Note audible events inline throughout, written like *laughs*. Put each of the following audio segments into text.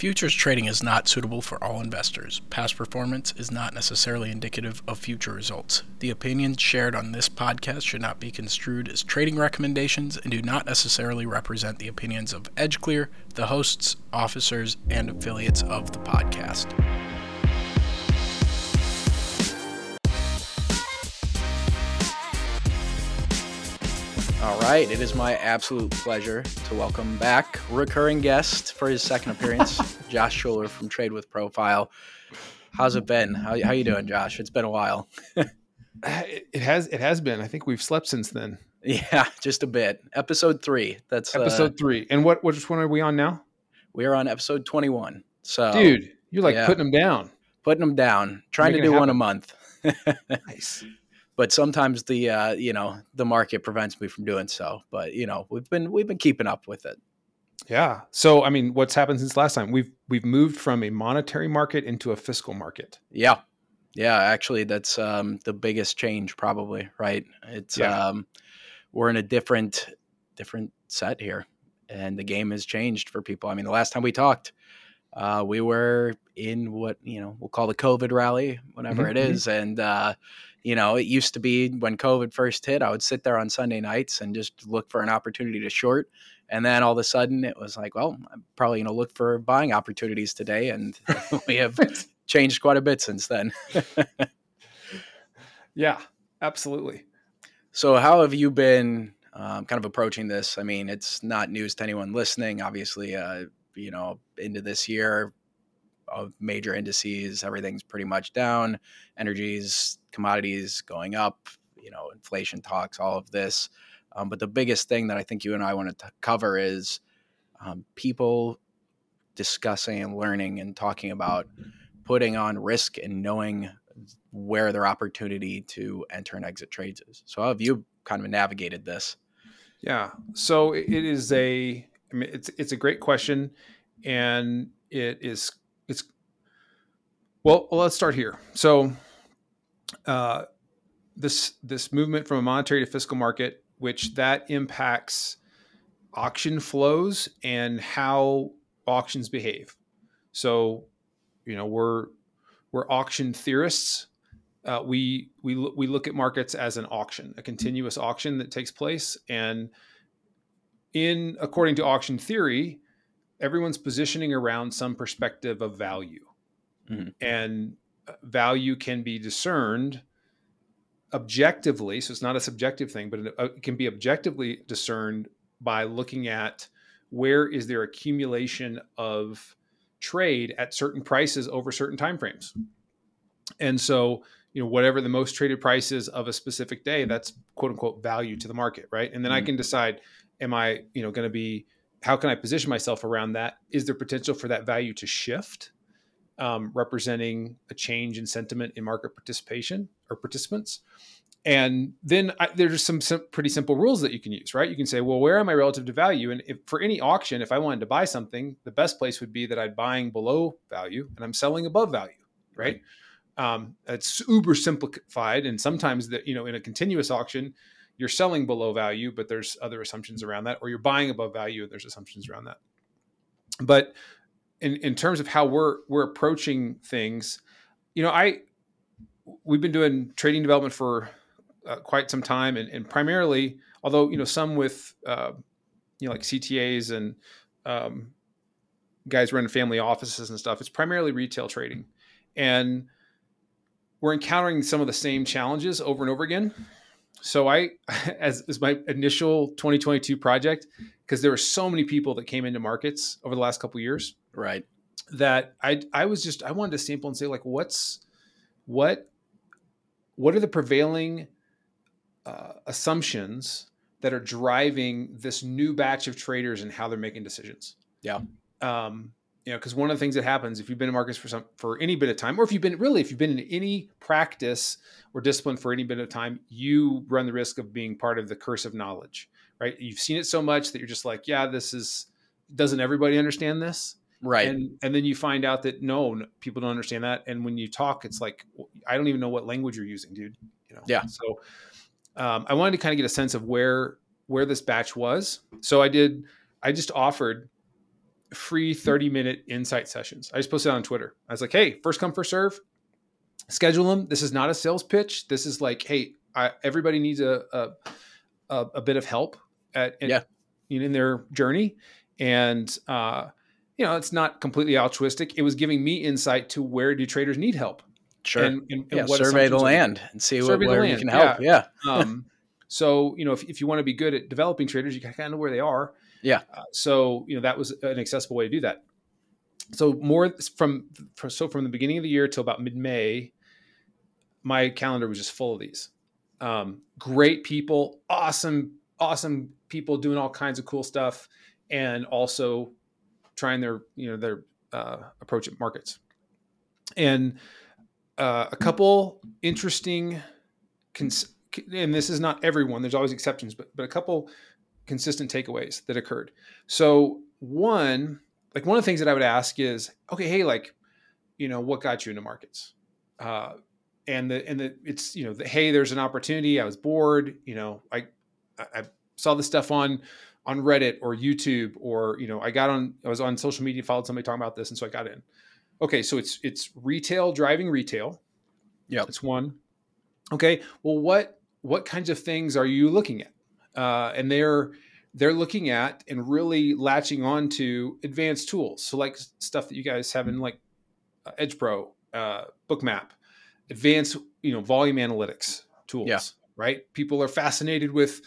Futures trading is not suitable for all investors. Past performance is not necessarily indicative of future results. The opinions shared on this podcast should not be construed as trading recommendations and do not necessarily represent the opinions of EdgeClear, the hosts, officers, and affiliates of the podcast. All right, it is my absolute pleasure to welcome back recurring guest for his second appearance, *laughs* Josh Schuler from Trade with Profile. How's it been? How how you doing, Josh? It's been a while. it has it has been. I think we've slept since then. Yeah, just a bit. Episode three. That's episode uh, three. And what which one are we on now? We are on episode twenty one. So, dude, you're like yeah, putting them down. Putting them down. Trying Making to do one a month. *laughs* nice but sometimes the uh, you know the market prevents me from doing so. But you know we've been we've been keeping up with it. Yeah. So I mean, what's happened since last time? We've we've moved from a monetary market into a fiscal market. Yeah. Yeah, actually that's um, the biggest change probably, right? It's yeah. um, we're in a different different set here and the game has changed for people. I mean, the last time we talked, uh, we were in what, you know, we'll call the COVID rally, whatever mm-hmm. it mm-hmm. and uh, you know, it used to be when COVID first hit, I would sit there on Sunday nights and just look for an opportunity to short. And then all of a sudden it was like, well, I'm probably going to look for buying opportunities today. And *laughs* *laughs* we have changed quite a bit since then. *laughs* yeah, absolutely. So, how have you been um, kind of approaching this? I mean, it's not news to anyone listening. Obviously, uh, you know, into this year, of major indices. Everything's pretty much down. Energies, commodities going up. You know, inflation talks, all of this. Um, but the biggest thing that I think you and I want to cover is um, people discussing and learning and talking about putting on risk and knowing where their opportunity to enter and exit trades is. So, how have you kind of navigated this? Yeah. So it is a, I mean, it's it's a great question, and it is well, let's start here. So uh, this this movement from a monetary to fiscal market, which that impacts auction flows and how auctions behave. So, you know, we're we're auction theorists. Uh, we we we look at markets as an auction, a continuous auction that takes place, and in according to auction theory, everyone's positioning around some perspective of value. Mm-hmm. And uh, value can be discerned objectively. So it's not a subjective thing, but uh, it can be objectively discerned by looking at where is there accumulation of trade at certain prices over certain time frames. And so, you know, whatever the most traded price is of a specific day, that's quote unquote value to the market, right? And then mm-hmm. I can decide, am I, you know, going to be how can I position myself around that? Is there potential for that value to shift, um, representing a change in sentiment in market participation or participants? And then I, there's some, some, pretty simple rules that you can use, right? You can say, well, where am I relative to value? And if for any auction, if I wanted to buy something, the best place would be that I'm buying below value and I'm selling above value, right? right. Um, it's uber simplified, and sometimes that you know in a continuous auction, you're selling below value, but there's other assumptions around that, or you're buying above value, and there's assumptions around that. But in, in terms of how we're we're approaching things, you know, I we've been doing trading development for uh, quite some time, and, and, primarily, although you know some with uh, you know like CTAs and um, guys running family offices and stuff, it's primarily retail trading, and we're encountering some of the same challenges over and over again. So I, *laughs* as, as my initial 2022 project, because there were so many people that came into markets over the last couple years, right? That I, I was just, I wanted to sample and say like, what's, what, what are the prevailing uh, assumptions that are driving this new batch of traders and how they're making decisions? Yeah. Um, you know, because one of the things that happens if you've been in markets for some for any bit of time, or if you've been really if you've been in any practice or discipline for any bit of time, you run the risk of being part of the curse of knowledge, right? You've seen it so much that you're just like, yeah, this is doesn't everybody understand this? Right. And and then you find out that no, people don't understand that. And when you talk, it's like I don't even know what language you're using, dude. You know. Yeah. So um, I wanted to kind of get a sense of where where this batch was. So I did. I just offered free 30 minute insight sessions. I just posted on Twitter. I was like, hey, first come, first serve. Schedule them. This is not a sales pitch. This is like, hey, I, everybody needs a, a, a, bit of help at, at Yeah. in, in their journey. And, uh, you know, it's not completely altruistic. It was giving me insight to where do traders need help. Sure. And, and, and yeah. what Survey the land and see what, the where you can help. Yeah. *laughs* um, so you know if, if you want to be good at developing traders you kind of know where they are Yeah. uh, so you know that was an accessible way to do that so more from, from so from the beginning of the year till about mid-may my calendar was just full of these um, great people awesome awesome people doing all kinds of cool stuff and also trying their you know their uh, approach at markets. And uh, a couple interesting cons- and this is not everyone there's always exceptions but but a couple consistent takeaways that occurred. So one like one of the things that i would ask is okay hey like you know what got you into markets? Uh and the and the it's you know the, hey there's an opportunity i was bored you know i i I saw this stuff on on reddit or youtube or you know i got on i was on social media followed somebody talking about this and so i got in. Okay so it's it's retail driving retail. Yeah, it's one. Okay well what what kinds of things are you looking at? Uh, and they're they're looking at and really latching on to advanced tools. So like stuff that you guys have in like uh, edge pro uh, bookmap advanced you know volume analytics tools Yeah. right? People are fascinated with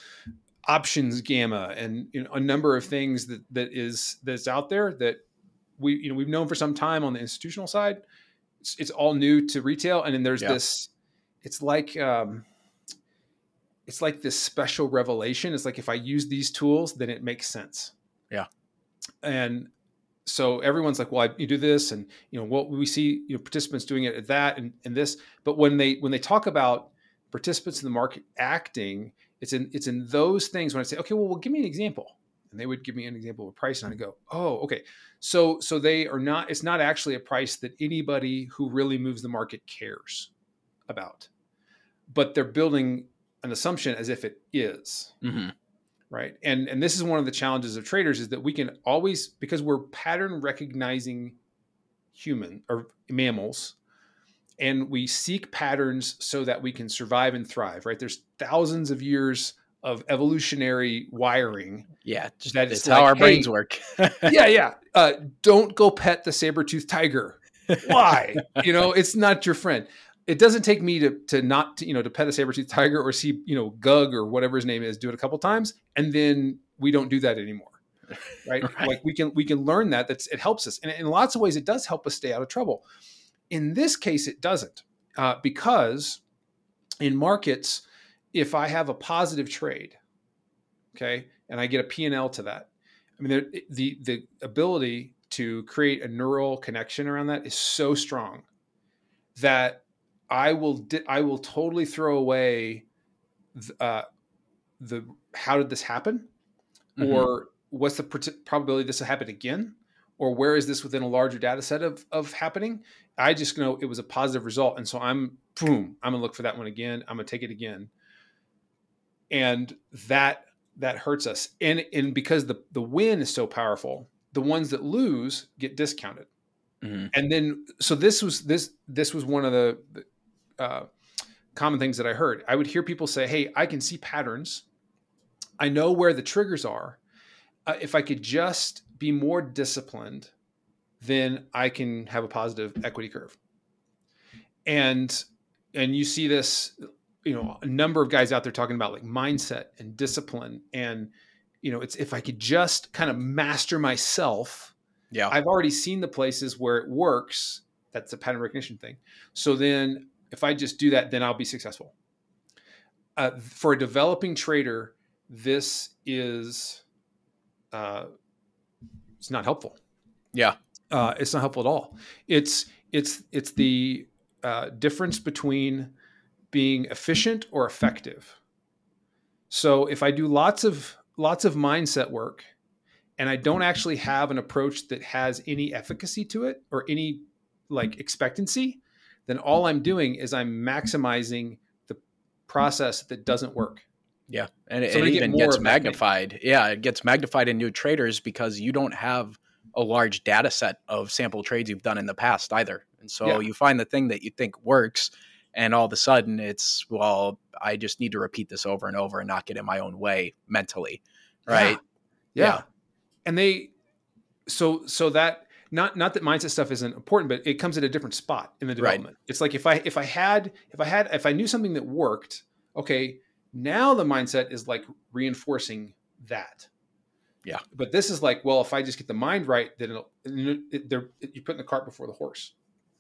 options gamma and you know a number of things that that is that's out there that we you know we've known for some time on the institutional side. It's, it's all new to retail. And then there's Yeah. this it's like um it's like this special revelation. It's like if i use these tools then it makes sense. Yeah. and so everyone's like well I, you do this and you know what we see you know participants doing it at that and, and this. But when they when they talk about participants in the market acting it's in it's in those things when i say okay well, well give me an example. And they would give me an example of a price and i go oh okay. So so they are not it's not actually a price that anybody who really moves the market cares about. But they're building an assumption as if it is. Hmm right? And and this is one of the challenges of traders is that we can always because we're pattern recognizing human or mammals and we seek patterns so that we can survive and thrive right? There's thousands of years of evolutionary wiring Yeah. Just, That it's how like, our brains work. *laughs* yeah yeah. Uh, don't go pet the saber-toothed tiger. Why? You know it's not your friend. It doesn't take me to to not to, you know to pet a saber-toothed tiger or see you know gug or whatever his name is do it a couple times and then we don't do that anymore *laughs* right, Right. like we can we can learn that that's it helps us. And in lots of ways it does help us stay out of trouble in this case it doesn't uh, because in markets if i have a positive trade okay and i get a p&l to that i mean there, the the ability to create a neural connection around that is so strong that I will di- I will totally throw away th- uh, the how did this happen Mhm. or what's the pr- probability this will happen again or where is this within a larger data set of of happening? I just know it was a positive result and so I'm boom I'm gonna look for that one again. I'm gonna take it again. And that that hurts us. And and because the the win is so powerful the ones that lose get discounted. Mhm. and then so this was this this was one of the uh, common things that i heard. I would hear people say hey i can see patterns. I know where the triggers are uh, if i could just be more disciplined then i can have a positive equity curve and and you see this you know a number of guys out there talking about like mindset and discipline and you know it's if i could just kind of master myself Yeah. I've already seen the places where it works. That's a pattern recognition thing. So then, if I just do that, then I'll be successful. Uh, for a developing trader, this is uh, it's not helpful. yeah. Uh, it's not helpful at all. It's it's it's the uh, difference between being efficient or effective. So if I do lots of lots of mindset work and I don't actually have an approach that has any efficacy to it or any like expectancy, then all I'm doing is I'm maximizing the process that doesn't work. Yeah, and it, So it get even gets magnified. Yeah, it gets magnified in new traders because you don't have a large data set of sample trades you've done in the past either. And so Yeah. you find the thing that you think works, and all of a sudden it's, well, I just need to repeat this over and over and not get in my own way mentally. Right. Yeah. Yeah. And they so so that not not that mindset stuff isn't important, but it comes at a different spot in the Right. development. It's like if I if I had if I had if I knew something that worked, okay, now the mindset is like reinforcing that. Yeah. But this is like, well, if I just get the mind right, then it'll, it, they're, you're putting the cart before the horse.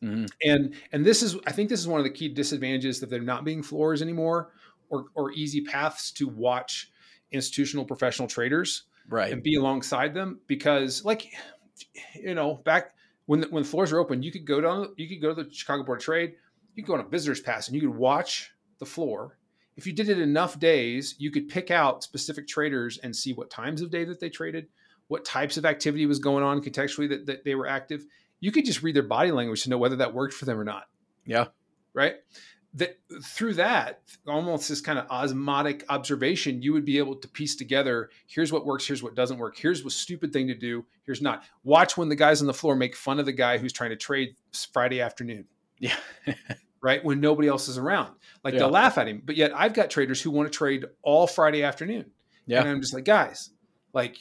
Mhm. And and this is I think this is one of the key disadvantages that they're not being floors anymore or or easy paths to watch institutional professional traders Right. and be alongside them because like you know back when the, when floors were open you could go down you could go to the chicago board of trade you could go on a visitor's pass and you could watch the floor if you did it enough days you could pick out specific traders and see what times of day that they traded what types of activity was going on contextually that, that they were active. You could just read their body language to know whether that worked for them or not. Yeah. right? That through that almost this kind of osmotic observation you would be able to piece together here's what works here's what doesn't work here's what stupid thing to do here's not. Watch when the guys on the floor make fun of the guy who's trying to trade friday afternoon. Yeah. *laughs* right when nobody else is around like Yeah. they'll laugh at him but yet i've got traders who want to trade all friday afternoon Yeah. and i'm just like guys like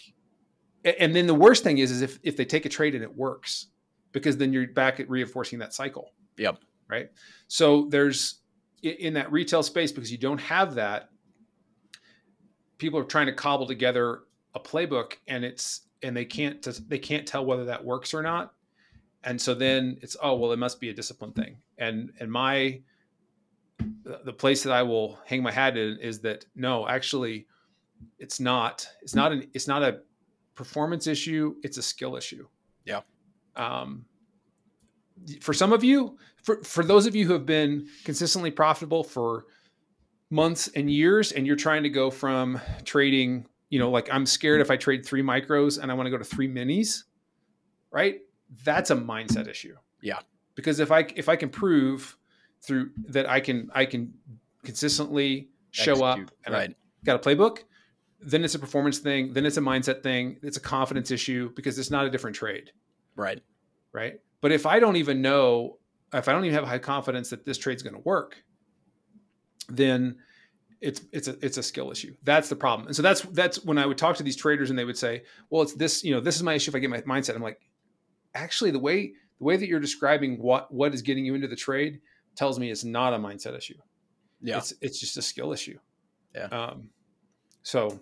and then the worst thing is is if if they take a trade and it works because then you're back at reinforcing that cycle Yep. right so there's in that retail space because you don't have that people are trying to cobble together a playbook and it's and they can't they can't tell whether that works or not and so then it's oh well it must be a discipline thing and and my the place that i will hang my hat in is that no actually it's not it's not an it's not a performance issue it's a skill issue Yeah. um for some of you for for those of you who have been consistently profitable for months and years and you're trying to go from trading you know like i'm scared if i trade three micros and i want to go to three minis right that's a mindset issue Yeah. Because if i if i can prove through that i can i can consistently show up Execute. and I got a playbook then it's a performance thing then it's a mindset thing it's a confidence issue because it's not a different trade Right. right? But if I don't even know, if I don't even have high confidence that this trade's going to work, then it's it's a it's a skill issue. That's the problem. And so that's that's when I would talk to these traders and they would say, "Well, it's this, you know, this is my issue if I get my mindset." I'm like, "Actually, the way the way that you're describing what what is getting you into the trade tells me it's not a mindset issue. Yeah. It's it's just a skill issue." Yeah. Um so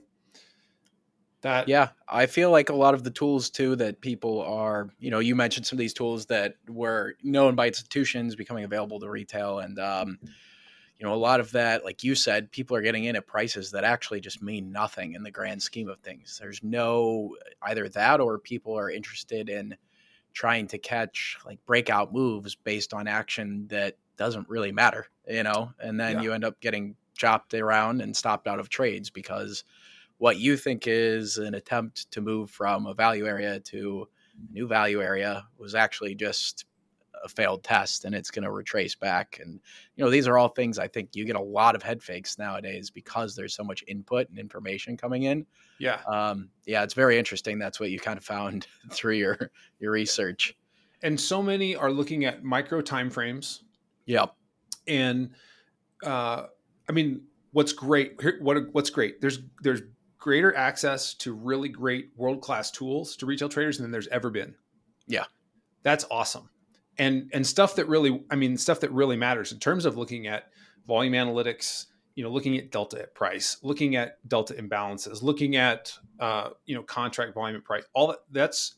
that Yeah, I feel like a lot of the tools too that people are, you know, you mentioned some of these tools that were known by institutions becoming available to retail, and um, you know, a lot of that, like you said, people are getting in at prices that actually just mean nothing in the grand scheme of things. There's no either that or people are interested in trying to catch like breakout moves based on action that doesn't really matter, you know, and then Yeah. you end up getting chopped around and stopped out of trades because what you think is an attempt to move from a value area to a new value area was actually just a failed test and it's going to retrace back and you know these are all things i think you get a lot of head fakes nowadays because there's so much input and information coming in yeah. um, yeah it's very interesting that's what you kind of found *laughs* through your your research And so many are looking at micro time frames yep and uh, I mean, what's great? Here, what what's great? There's there's greater access to really great world class tools to retail traders than there's ever been. Yeah. that's awesome. And and stuff that really, I mean, stuff that really matters in terms of looking at volume analytics. You know, looking at delta at price, looking at delta imbalances, looking at uh, you know contract volume at price. All that that's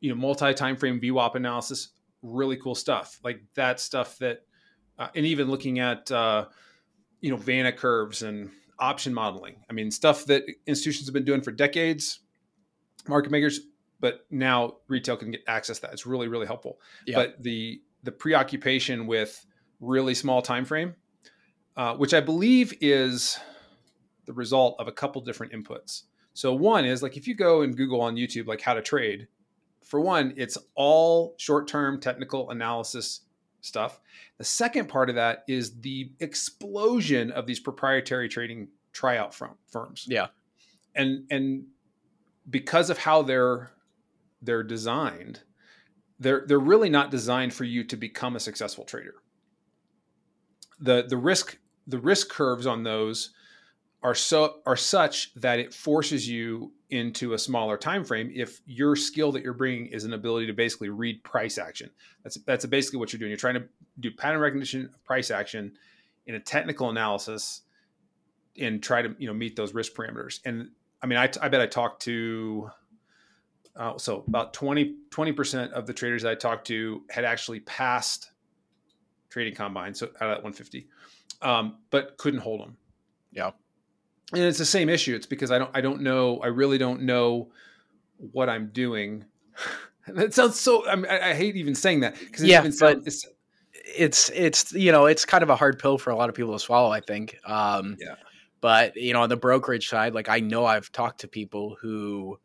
you know multi time frame VWAP analysis. Really cool stuff. Like that stuff that uh, and even looking at uh, you know Vanna curves and option modeling. I mean, stuff that institutions have been doing for decades, market makers, but now retail can get access to that. It's really really helpful. Yeah. But the the preoccupation with really small time frame, uh, which I believe is the result of a couple different inputs. So one is like if you go and Google on YouTube like how to trade, for one, it's all short term technical analysis stuff. The second part of that is the explosion of these proprietary trading tryout firm, firms. Yeah. And and because of how they're they're designed, they're they're really not designed for you to become a successful trader. The the risk the risk curves on those are so are such that it forces you into a smaller time frame if your skill that you're bringing is an ability to basically read price action. That's that's basically what you're doing. You're trying to do pattern recognition of price action in a technical analysis and try to you know meet those risk parameters. And i mean i, I bet i talked to uh, so about 20 percent of the traders that i talked to had actually passed trading combine so out of that 150 um, but couldn't hold them yeah and it's the same issue. It's because I don't I don't know I really don't know what I'm doing. *laughs* that sounds so. I, mean, I, hate even saying that because yeah, but it's, it's it's you know it's kind of a hard pill for a lot of people to swallow. I think. Um, yeah. But you know, on the brokerage side, like I know I've talked to people who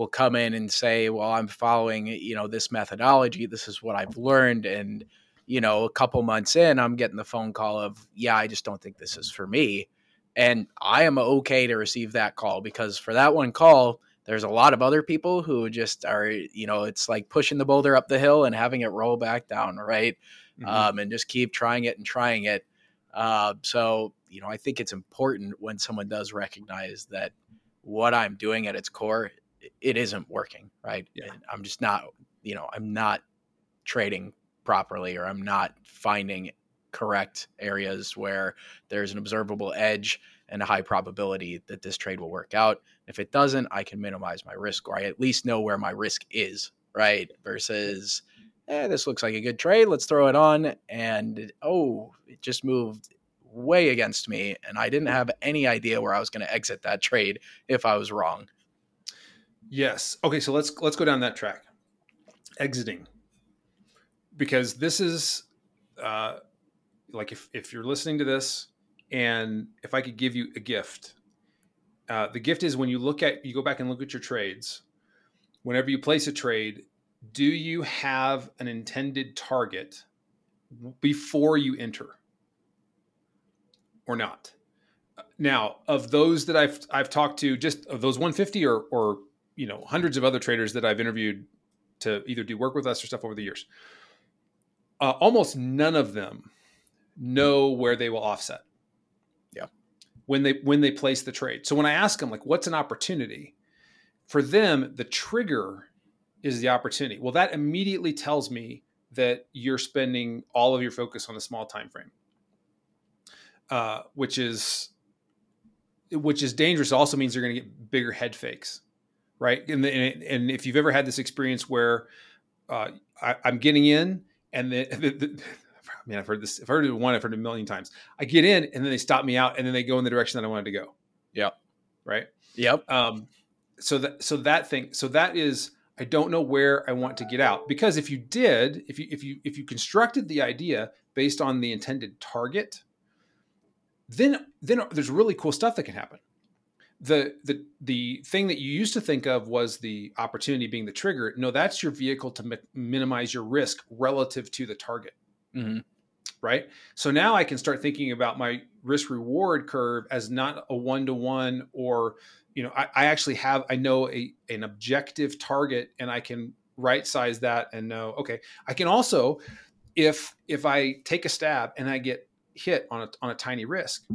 will come in and say, "Well, I'm following you know this methodology. This is what I've learned," and you know, a couple months in, I'm getting the phone call of, "Yeah, I just don't think this is for me." And I am okay to receive that call because for that one call, there's a lot of other people who just are, you know, it's like pushing the boulder up the hill and having it roll back down, right? Mm-hmm. Um, and just keep trying it and trying it. Uh, so, you know, I think it's important when someone does recognize that what I'm doing at its core, it isn't working, right? Yeah. I'm just not, you know, I'm not trading properly or I'm not finding correct areas where there's an observable edge and a high probability that this trade will work out. If it doesn't, I can minimize my risk or I at least know where my risk is, right? Versus, eh, this looks like a good trade. Let's throw it on. And oh, it just moved way against me. And I didn't have any idea where I was going to exit that trade if I was wrong. Yes. Okay. So let's, let's go down that track. Exiting. Because this is, uh, like if, if you're listening to this and if I could give you a gift, uh, the gift is when you look at, you go back and look at your trades, whenever you place a trade, do you have an intended target before you enter or not? Now, of those that I've I've talked to, just of those 150 or or you know hundreds of other traders that I've interviewed to either do work with us or stuff over the years, uh, almost none of them know where they will offset. Yeah. When they when they place the trade. So when I ask them like what's an opportunity? For them, the trigger is the opportunity. Well, that immediately tells me that you're spending all of your focus on a small time frame. Uh, which is which is dangerous. It also means you're going to get bigger head fakes, right? And, and, and if you've ever had this experience where uh, I, am getting in, and the, *laughs* the, the, man, I've heard this. I've heard it one. I've heard it a million times. I get in, and then they stop me out, and then they go in the direction that I wanted to go. Yeah. Right. Yep. Um, so that so that thing so that is I don't know where I want to get out because if you did if you if you if you constructed the idea based on the intended target, then then there's really cool stuff that can happen. The the the thing that you used to think of was the opportunity being the trigger. No, that's your vehicle to mi- minimize your risk relative to the target. Mm-hmm right? So now I can start thinking about my risk reward curve as not a one to one or you know I, I, actually have I know a an objective target and I can right size that and know okay I can also if if I take a stab and I get hit on a on a tiny risk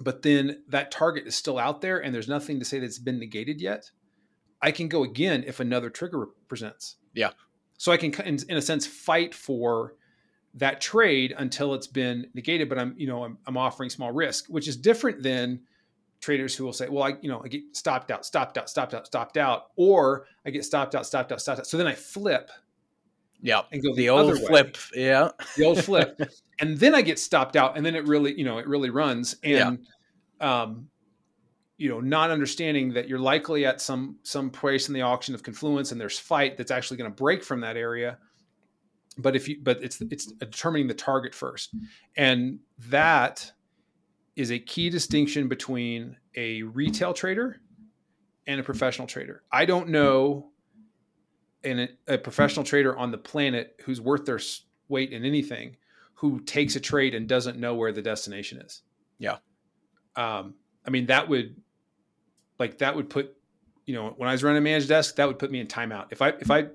but then that target is still out there and there's nothing to say that it's been negated yet I can go again if another trigger presents. Yeah. So I can in, in a sense fight for that trade until it's been negated but i'm you know i'm, I'm offering small risk which is different than traders who will say well i you know i get stopped out stopped out stopped out stopped out or i get stopped out stopped out stopped out. So then i flip yeah and go the, old flip way. yeah. The old flip. *laughs* And then i get stopped out and then it really you know it really runs. And yeah. um you know not understanding that you're likely at some some place in the auction of confluence and there's fight that's actually going to break from that area. But if you but it's it's determining the target first. And that is a key distinction between a retail trader and a professional trader. I don't know an, a professional trader on the planet who's worth their weight in anything who takes a trade and doesn't know where the destination is yeah um, i mean that would like that would put you know, when I was running a managed desk, that would put me in timeout. If I if I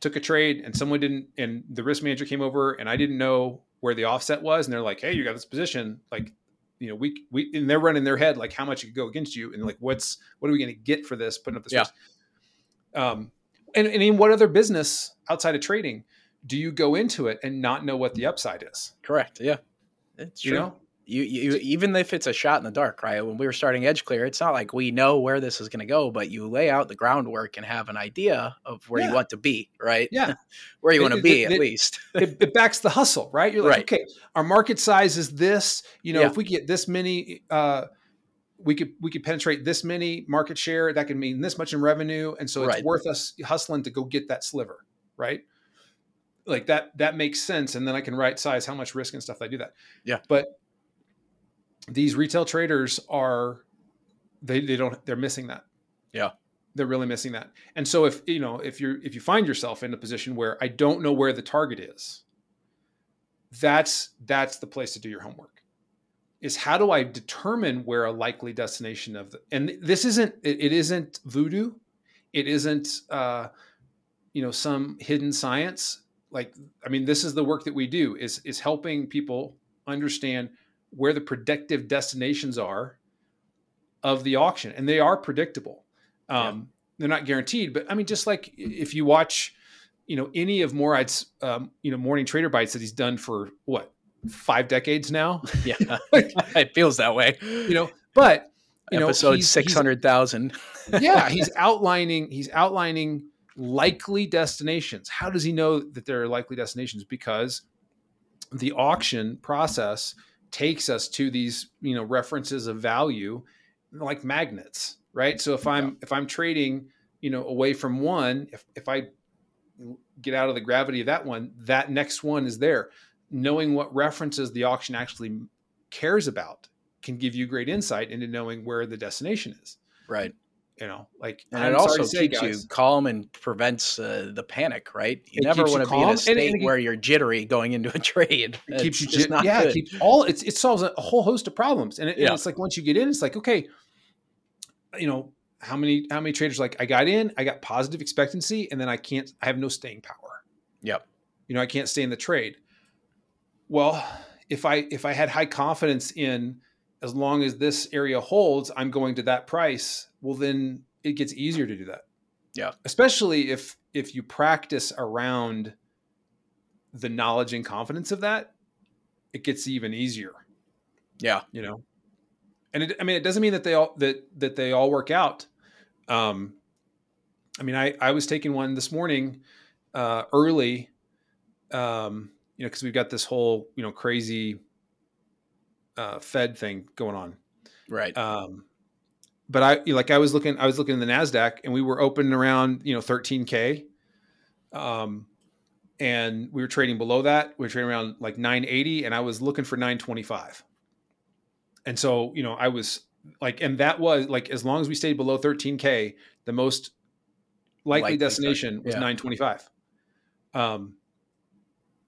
took a trade and someone didn't, and the risk manager came over and I didn't know where the offset was, and they're like, "Hey, you got this position," like, you know, we we and they're running their head like how much it could go against you, and like, what's what are we going to get for this? Putting up this Yeah. risk. Um, and, and in what other business outside of trading do you go into it and not know what the upside is? Correct. Yeah. It's You true. know, you, you even if it's a shot in the dark, right? When we were starting EdgeClear, it's not like we know where this is going to go, but you lay out the groundwork and have an idea of where Yeah. you want to be, right? Yeah. *laughs* where you want to be it- at least. *laughs* it, it backs the hustle, right? You're like, Right. okay, our market size is this. You know, Yeah. if we get this many, uh, we could we could penetrate this many market share. That could mean this much in revenue, and so it's Right. worth us hustling to go get that sliver, right? Like that that makes sense, and then I can right size how much risk and stuff I do that. Yeah. but these retail traders are they they don't they're missing that. Yeah. They're really missing that. And so if you know if you're if you find yourself in a position where I don't know where the target is, that's that's the place to do your homework. Is how do I determine where a likely destination of the and this isn't it, it isn't voodoo, it isn't uh, you know some hidden science. Like I mean, this is the work that we do is is helping people understand where the predictive destinations are of the auction, and they are predictable. Um, They're not guaranteed, but I mean, just like if you watch, you know, any of Morad's, um, you know, morning trader bites that he's done for what five decades now, yeah, *laughs* *laughs* it feels that way. you know, but you know, Episode he's- six hundred thousand. *laughs* yeah, he's outlining he's outlining likely destinations. How does he know that there are likely destinations? Because the auction process takes us to these, you know, references of value like magnets, right? So if I'm if I'm trading, you know, away from one, if if I get out of the gravity of that one, that next one is there. Knowing what references the auction actually cares about can give you great insight into knowing where the destination is Right. you know, like And I'm it also say, keeps guys, you calm and prevents uh, the panic, right? You never want to be in a and- state and it- where you're jittery going into a *laughs* trade. it keeps you, It's just jit- not yeah, good. it keeps all it's it solves a whole host of problems, and, it, and it's like once you get in, it's like okay, you know, how many how many traders like I got in, I got positive expectancy, and then I can't, I have no staying power. Yep. You know, I can't stay in the trade. Well, if I if I had high confidence in as long as this area holds, I'm going to that price. Well, then it gets easier to do that. Yeah. Especially if if you practice around the knowledge and confidence of that, it gets even easier. Yeah. You know, and it, I mean, it doesn't mean that they all that that they all work out. Um, I mean, I I was taking one this morning uh, early, um, you know, because we've got this whole you know crazy uh, Fed thing going on. Right. Um, but I like I was looking I was looking in the Nasdaq and we were open around you know 13k, um, and we were trading below that. We were trading around like 980, and I was looking for 925. And so you know I was like, and that was like as long as we stayed below 13k, the most likely, Likely destination was yeah. 925. Um,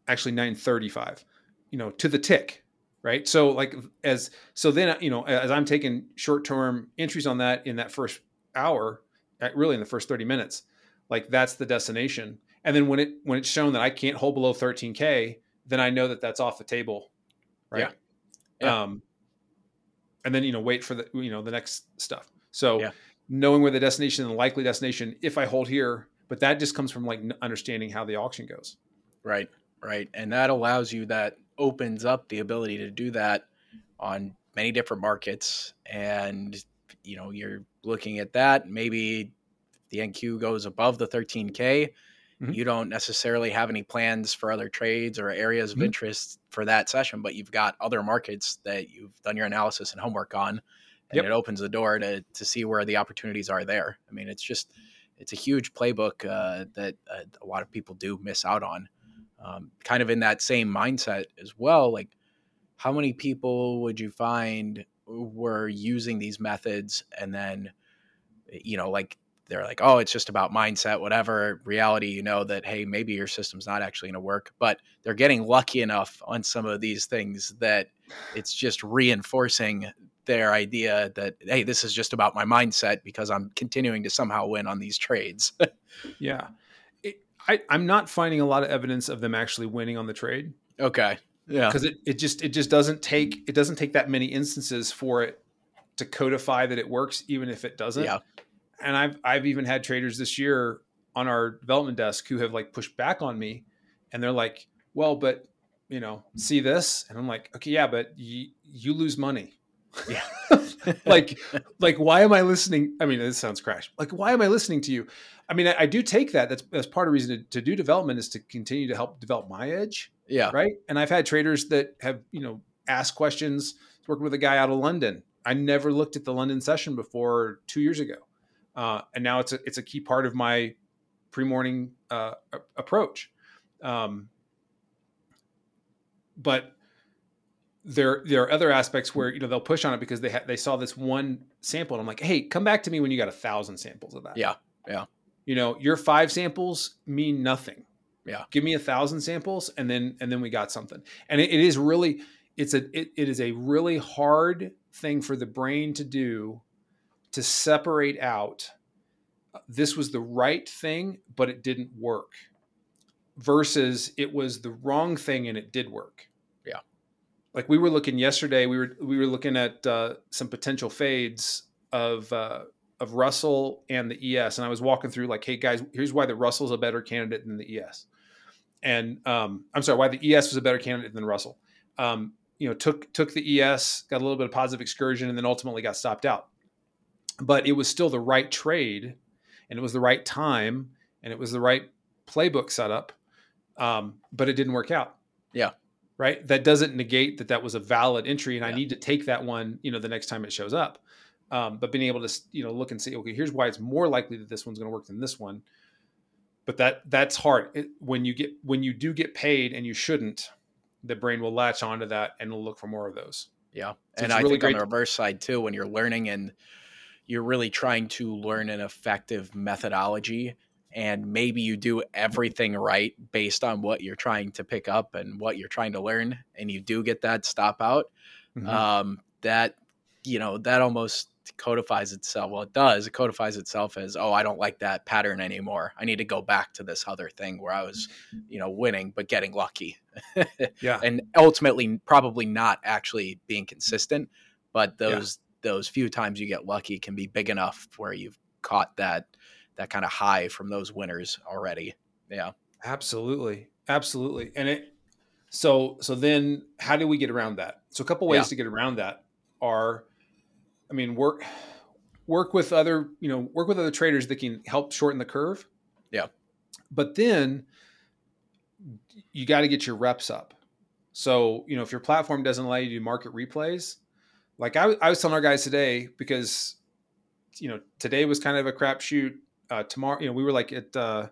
actually 935. You know, to the tick right so like as so then you know as i'm taking short term entries on that in that first hour uh, really in the first 30 minutes like that's the destination and then when it when it's shown that i can't hold below 13k then i know that that's off the table right Yeah. Yeah. um and then you know wait for the you know the next stuff so Yeah. knowing where the destination and the likely destination if i hold here but that just comes from like understanding how the auction goes Right, right. And that allows you that opens up the ability to do that on many different markets. And, you know, you're looking at that. Maybe the NQ goes above the 13K. Mhm. You don't necessarily have any plans for other trades or areas of Mhm. interest for that session, but you've got other markets that you've done your analysis and homework on. And Yep. it opens the door to, to see where the opportunities are there. I mean, it's just, it's a huge playbook uh, that uh, a lot of people do miss out on um, kind of in that same mindset as well. Like, how many people would you find were using these methods and then, you know, like they're like, oh, it's just about mindset, whatever. Reality, you know, that, hey, maybe your system's not actually going to work, but they're getting lucky enough on some of these things that it's just reinforcing their idea that hey, this is just about my mindset because I'm continuing to somehow win on these trades. *laughs* yeah, I, I'm not finding a lot of evidence of them actually winning on the trade. Okay. Yeah. Because it, it just it just doesn't take it doesn't take that many instances for it to codify that it works, even if it doesn't. Yeah. And I've I've even had traders this year on our development desk who have like pushed back on me, and they're like, "Well, but you know, see this?" And I'm like, "Okay, yeah, but you you lose money." Yeah. *laughs* like like why am I listening? I mean, this sounds crash. Like why am I listening to you? I mean, I, I do take that. That's that's part of the reason to, to do development is to continue to help develop my edge. Yeah. Right. And I've had traders that have, you know, asked questions. Working with a guy out of London. I never looked at the London session before two years ago. Uh, and now it's a, it's a key part of my pre-morning uh, approach. Um, but there there are other aspects where you know they'll push on it because they ha- they saw this one sample and I'm like, hey, come back to me when you got a thousand samples of that. Yeah, yeah. You know, your five samples mean nothing. Yeah. Give me a thousand samples and then and then we got something. And it, it is really it's a it, it is a really hard thing for the brain to do to separate out uh, this was the right thing but it didn't work versus it was the wrong thing and it did work yeah like we were looking yesterday we were we were looking at uh, some potential fades of uh, of russell and the es and i was walking through like hey guys here's why the russell's a better candidate than the es and um, i'm sorry why the es was a better candidate than russell. Um, you know took took the es got a little bit of positive excursion and then ultimately got stopped out. But it was still the right trade and it was the right time and it was the right playbook setup um, but it didn't work out. Yeah. Right? That doesn't negate that that was a valid entry and Yeah. i need to take that one you know the next time it shows up um, but being able to you know look and say, okay here's why it's more likely that this one's going to work than this one but that that's hard it, when you get when you do get paid and you shouldn't the brain will latch onto that and will look for more of those Yeah. So and I really think on the reverse side too, when you're learning and you're really trying to learn an effective methodology and maybe you do everything right based on what you're trying to pick up and what you're trying to learn and you do get that stop out Mhm. um, that you know that almost codifies itself well it does it codifies itself as oh i don't like that pattern anymore i need to go back to this other thing where i was you know winning but getting lucky *laughs* yeah and ultimately probably not actually being consistent but those those few times you get lucky can be big enough where you've caught that that kind of high from those winners already yeah Absolutely. Absolutely. And it so so then how do we get around that? So a couple ways Yeah. to get around that are I mean work work with other, you know, work with other traders that can help shorten the curve. Yeah. But then you got to get your reps up. So, you know, if your platform doesn't allow you to do market replays, like I, I was telling our guys today, because, you know, today was kind of a crapshoot. Uh, tomorrow, you know, we were like at uh,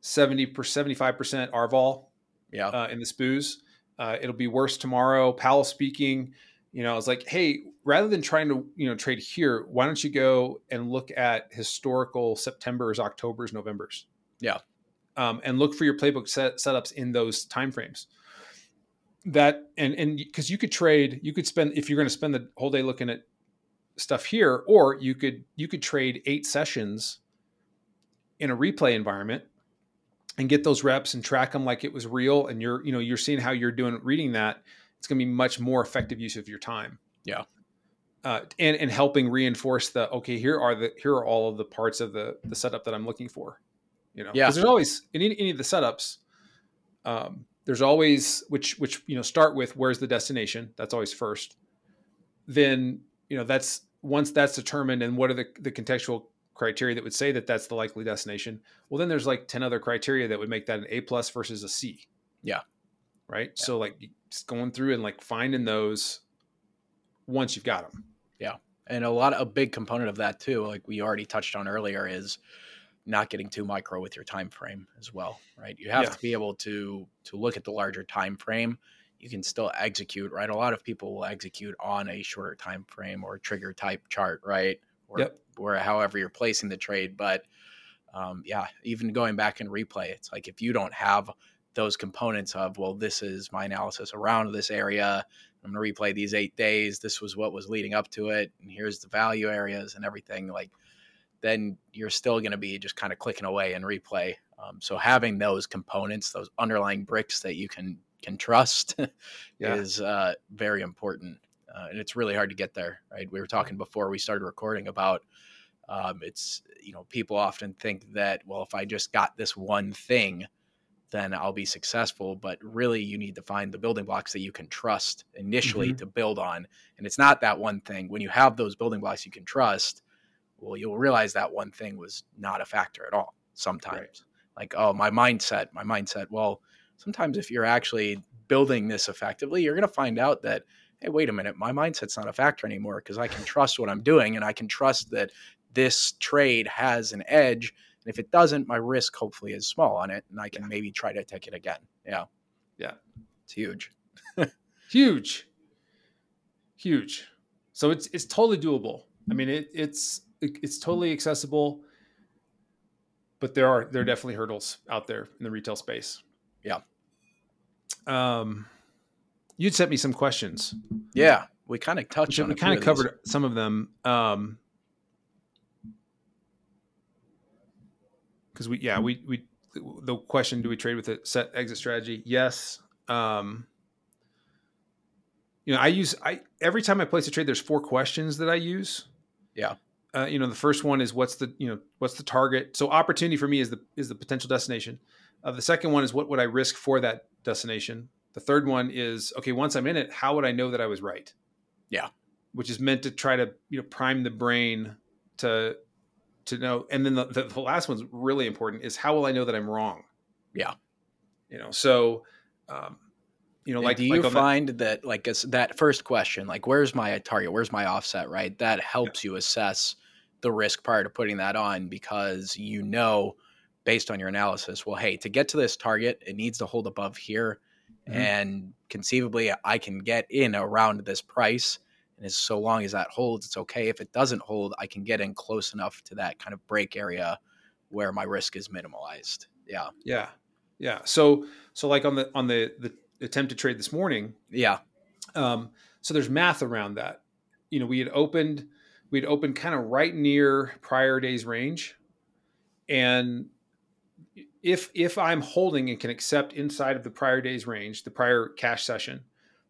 70 per 75% Arval. yeah uh, in the spoos. Uh, it'll be worse tomorrow. Powell speaking, you know, I was like, hey, rather than trying to, you know, trade here, why don't you go and look at historical September's, October's, November's? Yeah. Um, and look for your playbook set, setups in those timeframes. That and and because you could trade, you could spend if you're going to spend the whole day looking at stuff here, or you could you could trade eight sessions in a replay environment and get those reps and track them like it was real and you're you know you're seeing how you're doing reading that it's going to be much more effective use of your time. Yeah. uh, and and helping reinforce the okay here are the here are all of the parts of the the setup that i'm looking for you know? Yeah. because there's always in any, any of the setups um, there's always which which you know start with where's the destination? That's always first. Then you know that's once that's determined and what are the, the contextual criteria that would say that that's the likely destination well then there's like 10 other criteria that would make that an a plus versus a c. Yeah. right? So like just going through and like finding those once you've got them Yeah. and a lot a big component of that too like we already touched on earlier is not getting too micro with your time frame as well right you have Yeah. to be able to to look at the larger time frame you can still execute right a lot of people will execute on a shorter time frame or trigger type chart right or, Yep. or however you're placing the trade but um, yeah even going back and replay it's like if you don't have those components of well, this is my analysis around this area. I'm going to replay these eight days. This was what was leading up to it, and here's the value areas and everything. Like, then you're still going to be just kind of clicking away and replay. Um, so having those components, those underlying bricks that you can can trust, *laughs* yeah. is uh, very important. Uh, and it's really hard to get there, right? We were talking before we started recording about um, it's you know people often think that well if I just got this one thing, then I'll be successful. But really, you need to find the building blocks that you can trust initially mm-hmm. to build on. And it's not that one thing. When you have those building blocks you can trust, well, you'll realize that one thing was not a factor at all. Sometimes, right. like oh my mindset, my mindset. Well, sometimes if you're actually building this effectively, you're going to find out that hey, wait a minute, my mindset's not a factor anymore because I can trust what I'm doing and I can trust that this trade has an edge. And if it doesn't, my risk hopefully is small on it and I can yeah. maybe try to take it again. Yeah. Yeah. It's huge. *laughs* huge. Huge. So it's it's totally doable. I mean it it's it, it's totally accessible, but there are there are definitely hurdles out there in the retail space. Yeah. Um you'd sent me some questions. Yeah, we kind of touched on. We kind of covered some of them. Um, because we, yeah, we we the question: Do we trade with a set exit strategy? Yes. Um, you know, I use I every time I place a trade. There's four questions that I use. Yeah. Uh, you know, the first one is what's the you know what's the target? So opportunity for me is the is the potential destination. Uh, the second one is what would I risk for that destination? The third one is okay, once I'm in it, how would I know that I was right? Yeah. Which is meant to try to, you know, prime the brain to to know. And then the, the, the last one's really important is how will I know that I'm wrong? Yeah. You know, so um, you know, like do you like find that, that like that first question, like where's my target, where's my offset, right? That helps yeah. you assess the risk prior to putting that on because you know based on your analysis, well, hey, to get to this target, it needs to hold above here mm-hmm. and conceivably I can get in around this price. And as so long as that holds, it's okay. If it doesn't hold, I can get in close enough to that kind of break area where my risk is minimalized. Yeah. Yeah. Yeah. So so like on the on the the attempt to trade this morning. Yeah. Um, so there's math around that. You know, we had opened we'd opened kind of right near prior day's range. And if if I'm holding and can accept inside of the prior day's range, the prior cash session,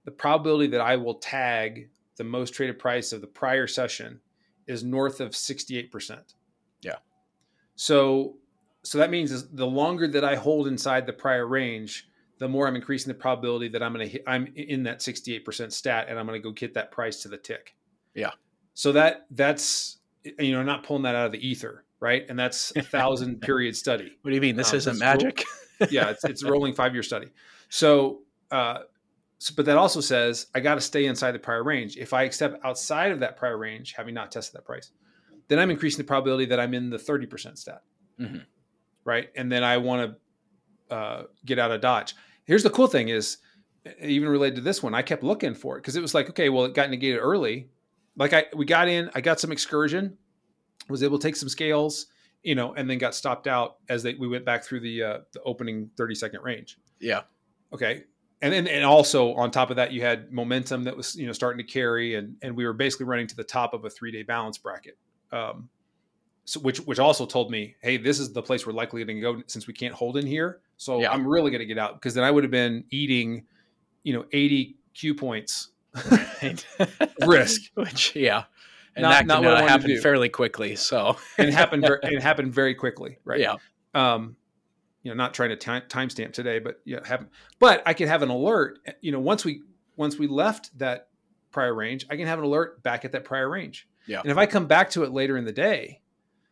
the probability that I will tag the most traded price of the prior session is north of 68%. Yeah. So so that means the longer that I hold inside the prior range, the more I'm increasing the probability that I'm going to I'm in that 68% stat and I'm going to go get that price to the tick. Yeah. So that that's you know not pulling that out of the ether right? And that's a *laughs* thousand period study. What do you mean? This um, isn't magic? yeah, it's, it's a rolling five year study. So, uh, so, but that also says I got to stay inside the prior range. If I step outside of that prior range, having not tested that price, then I'm increasing the probability that I'm in the 30% stat. Mm-hmm. Right. And then I want to uh, get out of Dodge. Here's the cool thing is, even related to this one, I kept looking for it because it was like, okay, well, it got negated early. Like I, we got in, I got some excursion was able to take some scales, you know, and then got stopped out as they, we went back through the uh, the opening 30 second range. Yeah. Okay. And then and also on top of that, you had momentum that was you know starting to carry, and and we were basically running to the top of a three day balance bracket. Um, so which which also told me, hey, this is the place we're likely going to go since we can't hold in here. So yeah. I'm really going to get out because then I would have been eating, you know, 80 Q points *laughs* risk. *laughs* Which yeah, and not, that not can happened fairly quickly. So it happened. *laughs* It happened very quickly, right? Yeah. Um, you know, not trying to time timestamp today, but yeah, have. But I can have an alert. You know, once we once we left that prior range, I can have an alert back at that prior range. Yeah. And if I come back to it later in the day,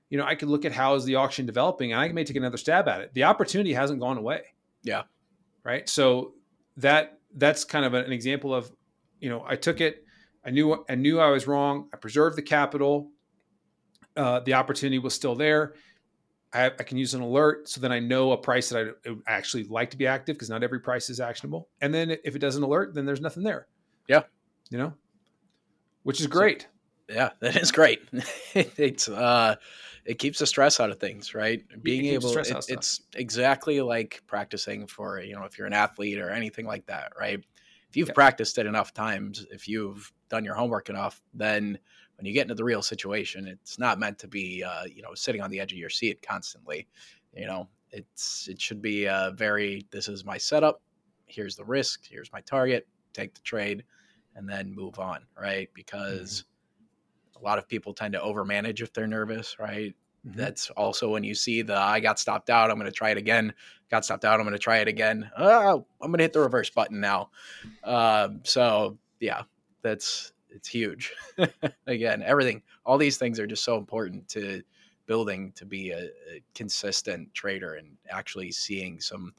you know, I could look at how is the auction developing, and I may take another stab at it. The opportunity hasn't gone away. Yeah. Right. So that that's kind of an example of, you know, I took it I knew I knew I was wrong. I preserved the capital. Uh, the opportunity was still there. I, I, can use an alert so then I know a price that I, actually like to be active because not every price is actionable. And then if it doesn't alert, then there's nothing there. Yeah, you know, which is great. So, yeah, that is great. *laughs* it's uh, it keeps the stress out of things, right? Being the able, it, out of stuff. it's exactly like practicing for you know if you're an athlete or anything like that, right? If you've Yeah. practiced it enough times, if you've done your homework enough, then when you get into the real situation, it's not meant to be uh, you know sitting on the edge of your seat constantly. You know, it's it should be uh, very. This is my setup. Here's the risk. Here's my target. Take the trade, and then move on, right? Because a lot of people tend to overmanage if they're nervous, right? Mhm. That's also when you see the I got stopped out. I'm going to try it again. Got stopped out. I'm going to try it again. Oh, I'm going to hit the reverse button now. Um, so yeah, that's it's huge. *laughs* again, everything, all these things are just so important to building to be a, a consistent trader and actually seeing some,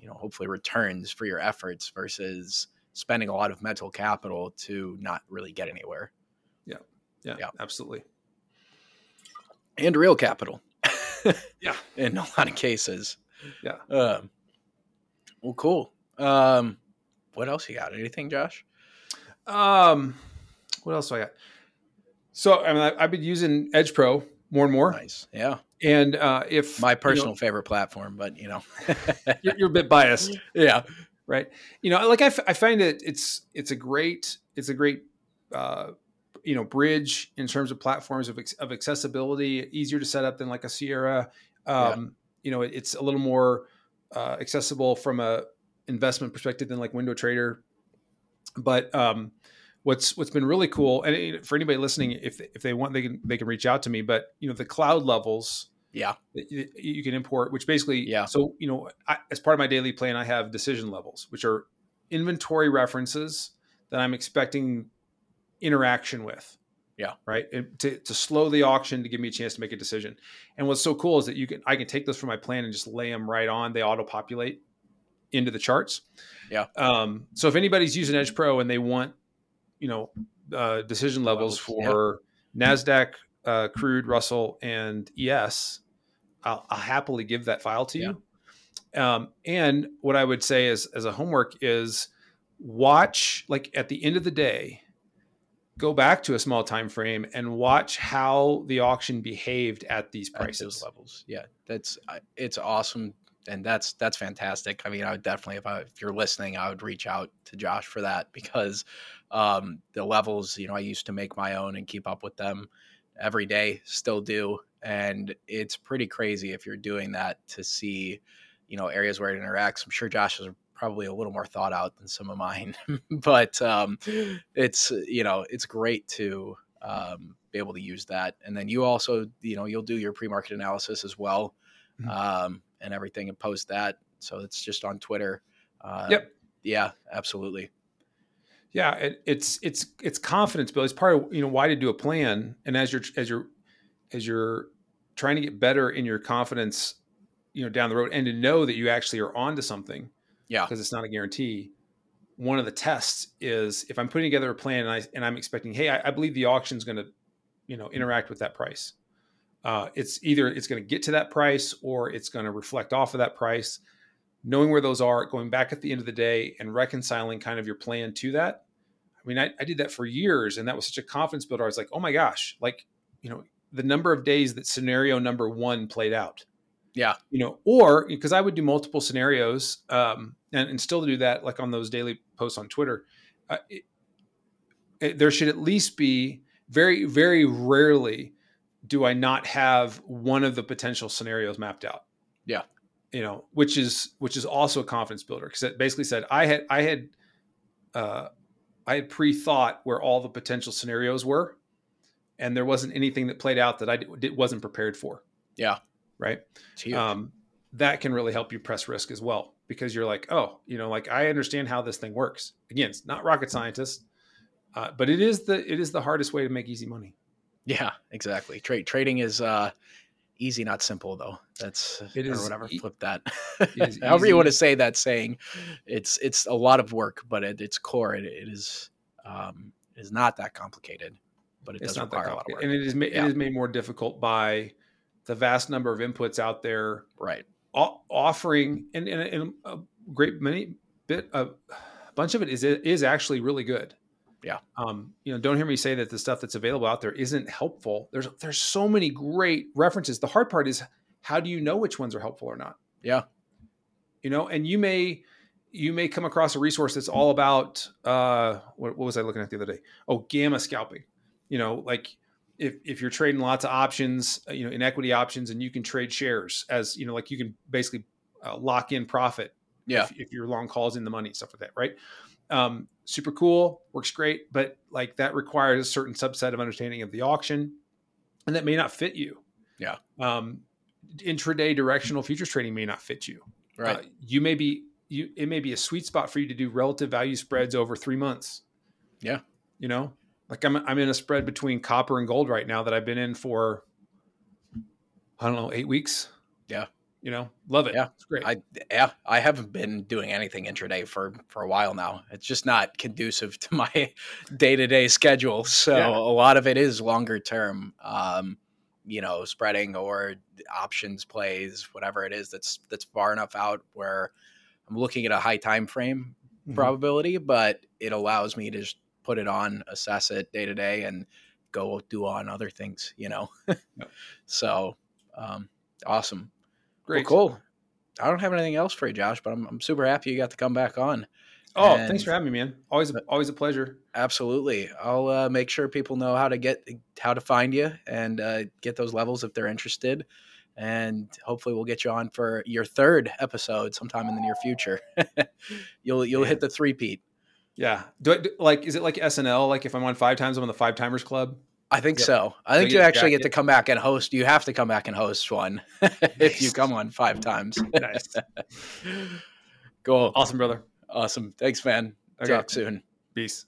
you know, hopefully returns for your efforts versus spending a lot of mental capital to not really get anywhere yeah, yeah. yeah. absolutely. and real capital. Yeah. *laughs* in a lot of cases. Yeah. Um, well, cool. Um, what else you got? Anything, Josh? Um, what else do I got? So I mean, I, I've been using Edge Pro more and more, Nice. Yeah. and uh, if My you know, personal favorite platform, but you know, *laughs* you're, you're a bit biased, *laughs* yeah. right? You know, like I, f- I find it it's it's a great it's a great uh, you know bridge in terms of platforms of, ex- of accessibility, easier to set up than like a Sierra. Um, You know, it, it's a little more uh, accessible from a investment perspective than like NinjaTrader. But um, what's what's been really cool, and for anybody listening, if if they want, they can they can reach out to me. But you know, the cloud levels Yeah. that you you can import, which basically, Yeah. So you know, I, as part of my daily plan, I have decision levels, which are inventory references that I'm expecting interaction with. Yeah. Right. And to, to slow the auction to give me a chance to make a decision. And what's so cool is that you can I can take those from my plan and just lay them right on. They auto populate into the charts. Yeah. Um, so if anybody's using Edge Pro and they want, you know, uh, decision levels, yeah. for Nasdaq, uh, crude, Russell, and ES, I'll, I'll happily give that file to you. Um, and what I would say is, as a homework, is watch like at the end of the day, go back to a small time frame and watch how the auction behaved at these At prices. levels. Yeah. That's it's awesome. And that's that's fantastic. I mean, I would definitely, if I, if you're listening, I would reach out to Josh for that because um, the levels, you know, I used to make my own and keep up with them every day, still do, and it's pretty crazy if you're doing that to see, you know, areas where it interacts. I'm sure Josh is probably a little more thought out than some of mine, *laughs* but um, it's you know, it's great to um, be able to use that, and then you also, you know, you'll do your pre-market analysis as well Mhm. um, and everything and post that. So it's just on Twitter. Uh, Yep. Yeah, absolutely. Yeah, it, it's it's it's confidence Bill. It's part of you know why to do a plan, and as you're as you're as you're trying to get better in your confidence, you know, down the road, and to know that you actually are onto something. Yeah. because it's not a guarantee. One of the tests is if I'm putting together a plan and I and I'm expecting, hey, I, I believe the auction's going to, you know, interact with that price. Uh, it's either it's going to get to that price or it's going to reflect off of that price. Knowing where those are, going back at the end of the day and reconciling kind of your plan to that. I mean, I, I did that for years, and that was such a confidence builder. I was like, oh my gosh, like you know, the number of days that scenario number one played out Yeah. you know, or because I would do multiple scenarios um, and, and still do that, like on those daily posts on Twitter. Uh, it, it- there should at least be very, very rarely do I not have one of the potential scenarios mapped out. Yeah. you know, which is which is also a confidence builder because it basically said I had I had uh, I had pre-thought where all the potential scenarios were, and there wasn't anything that played out that I d- wasn't prepared for. Yeah. Right um, that can really help you press risk as well because you're like, oh, you know, like I understand how this thing works. Again, it's not rocket scientist, uh, but it is the it is the hardest way to make easy money. yeah, exactly. Trade trading is uh, easy, not simple, though. That's It or whatever. e- Flip that *laughs* However you want to say that saying, it's it's a lot of work, but at its core, it, it is um, it is not that complicated, but it It's does not require a lot of work. and it is ma- Yeah. it is made more difficult by the vast number of inputs out there right. o- offering, and, and, and a great many bit a bunch of it is is actually really good. Yeah. Um, you know, don't hear me say that the stuff that's available out there isn't helpful. There's there's so many great references. The hard part is how do you know which ones are helpful or not? Yeah. You know, and you may you may come across a resource that's all about uh what, what was I looking at the other day? Oh, gamma scalping. You know, like if if you're trading lots of options, uh, you know, in equity options, and you can trade shares as you know, like you can basically uh, lock in profit. Yeah. If, if your long calls in the money and stuff like that, right? Um, super cool, works great, but like that requires a certain subset of understanding of the auction, and that may not fit you. Yeah. Um, intraday directional futures trading may not fit you. Right. Uh, you may be you. It may be a sweet spot for you to do relative value spreads over three months. Yeah. You know, like I'm I'm in a spread between copper and gold right now that I've been in for I don't know eight weeks. Yeah. You know, love it. Yeah. it's great. I yeah, I haven't been doing anything intraday for for a while now. It's just not conducive *laughs* to my day to day schedule. So Yeah. a lot of it is longer term, um, you know, spreading or options plays, whatever it is that's that's far enough out where I'm looking at a high time frame Mhm. probability, but it allows me to just put it on, assess it day to day, and go do on other things. You know, Yep. *laughs* so um, awesome. Great. Well, cool. I don't have anything else for you, Josh, but I'm, I'm super happy you got to come back on. Oh, And- thanks for having me, man. Always, a, always a pleasure. Absolutely. I'll uh, make sure people know how to get how to find you and uh, get those levels if they're interested. And hopefully, we'll get you on for your third episode sometime in the near future. *laughs* you'll you'll Man. hit the three peat. Yeah. Do I do, like? Is it like SNL? Like if I'm on five times, I'm on the Five Timers Club. I think Yep. so. I think you you actually get to come back and host. You have to come back and host one *laughs* if you come on five times. *laughs* Nice. *laughs* cool. awesome, brother. Awesome. Thanks, man. Okay. Talk soon. Peace.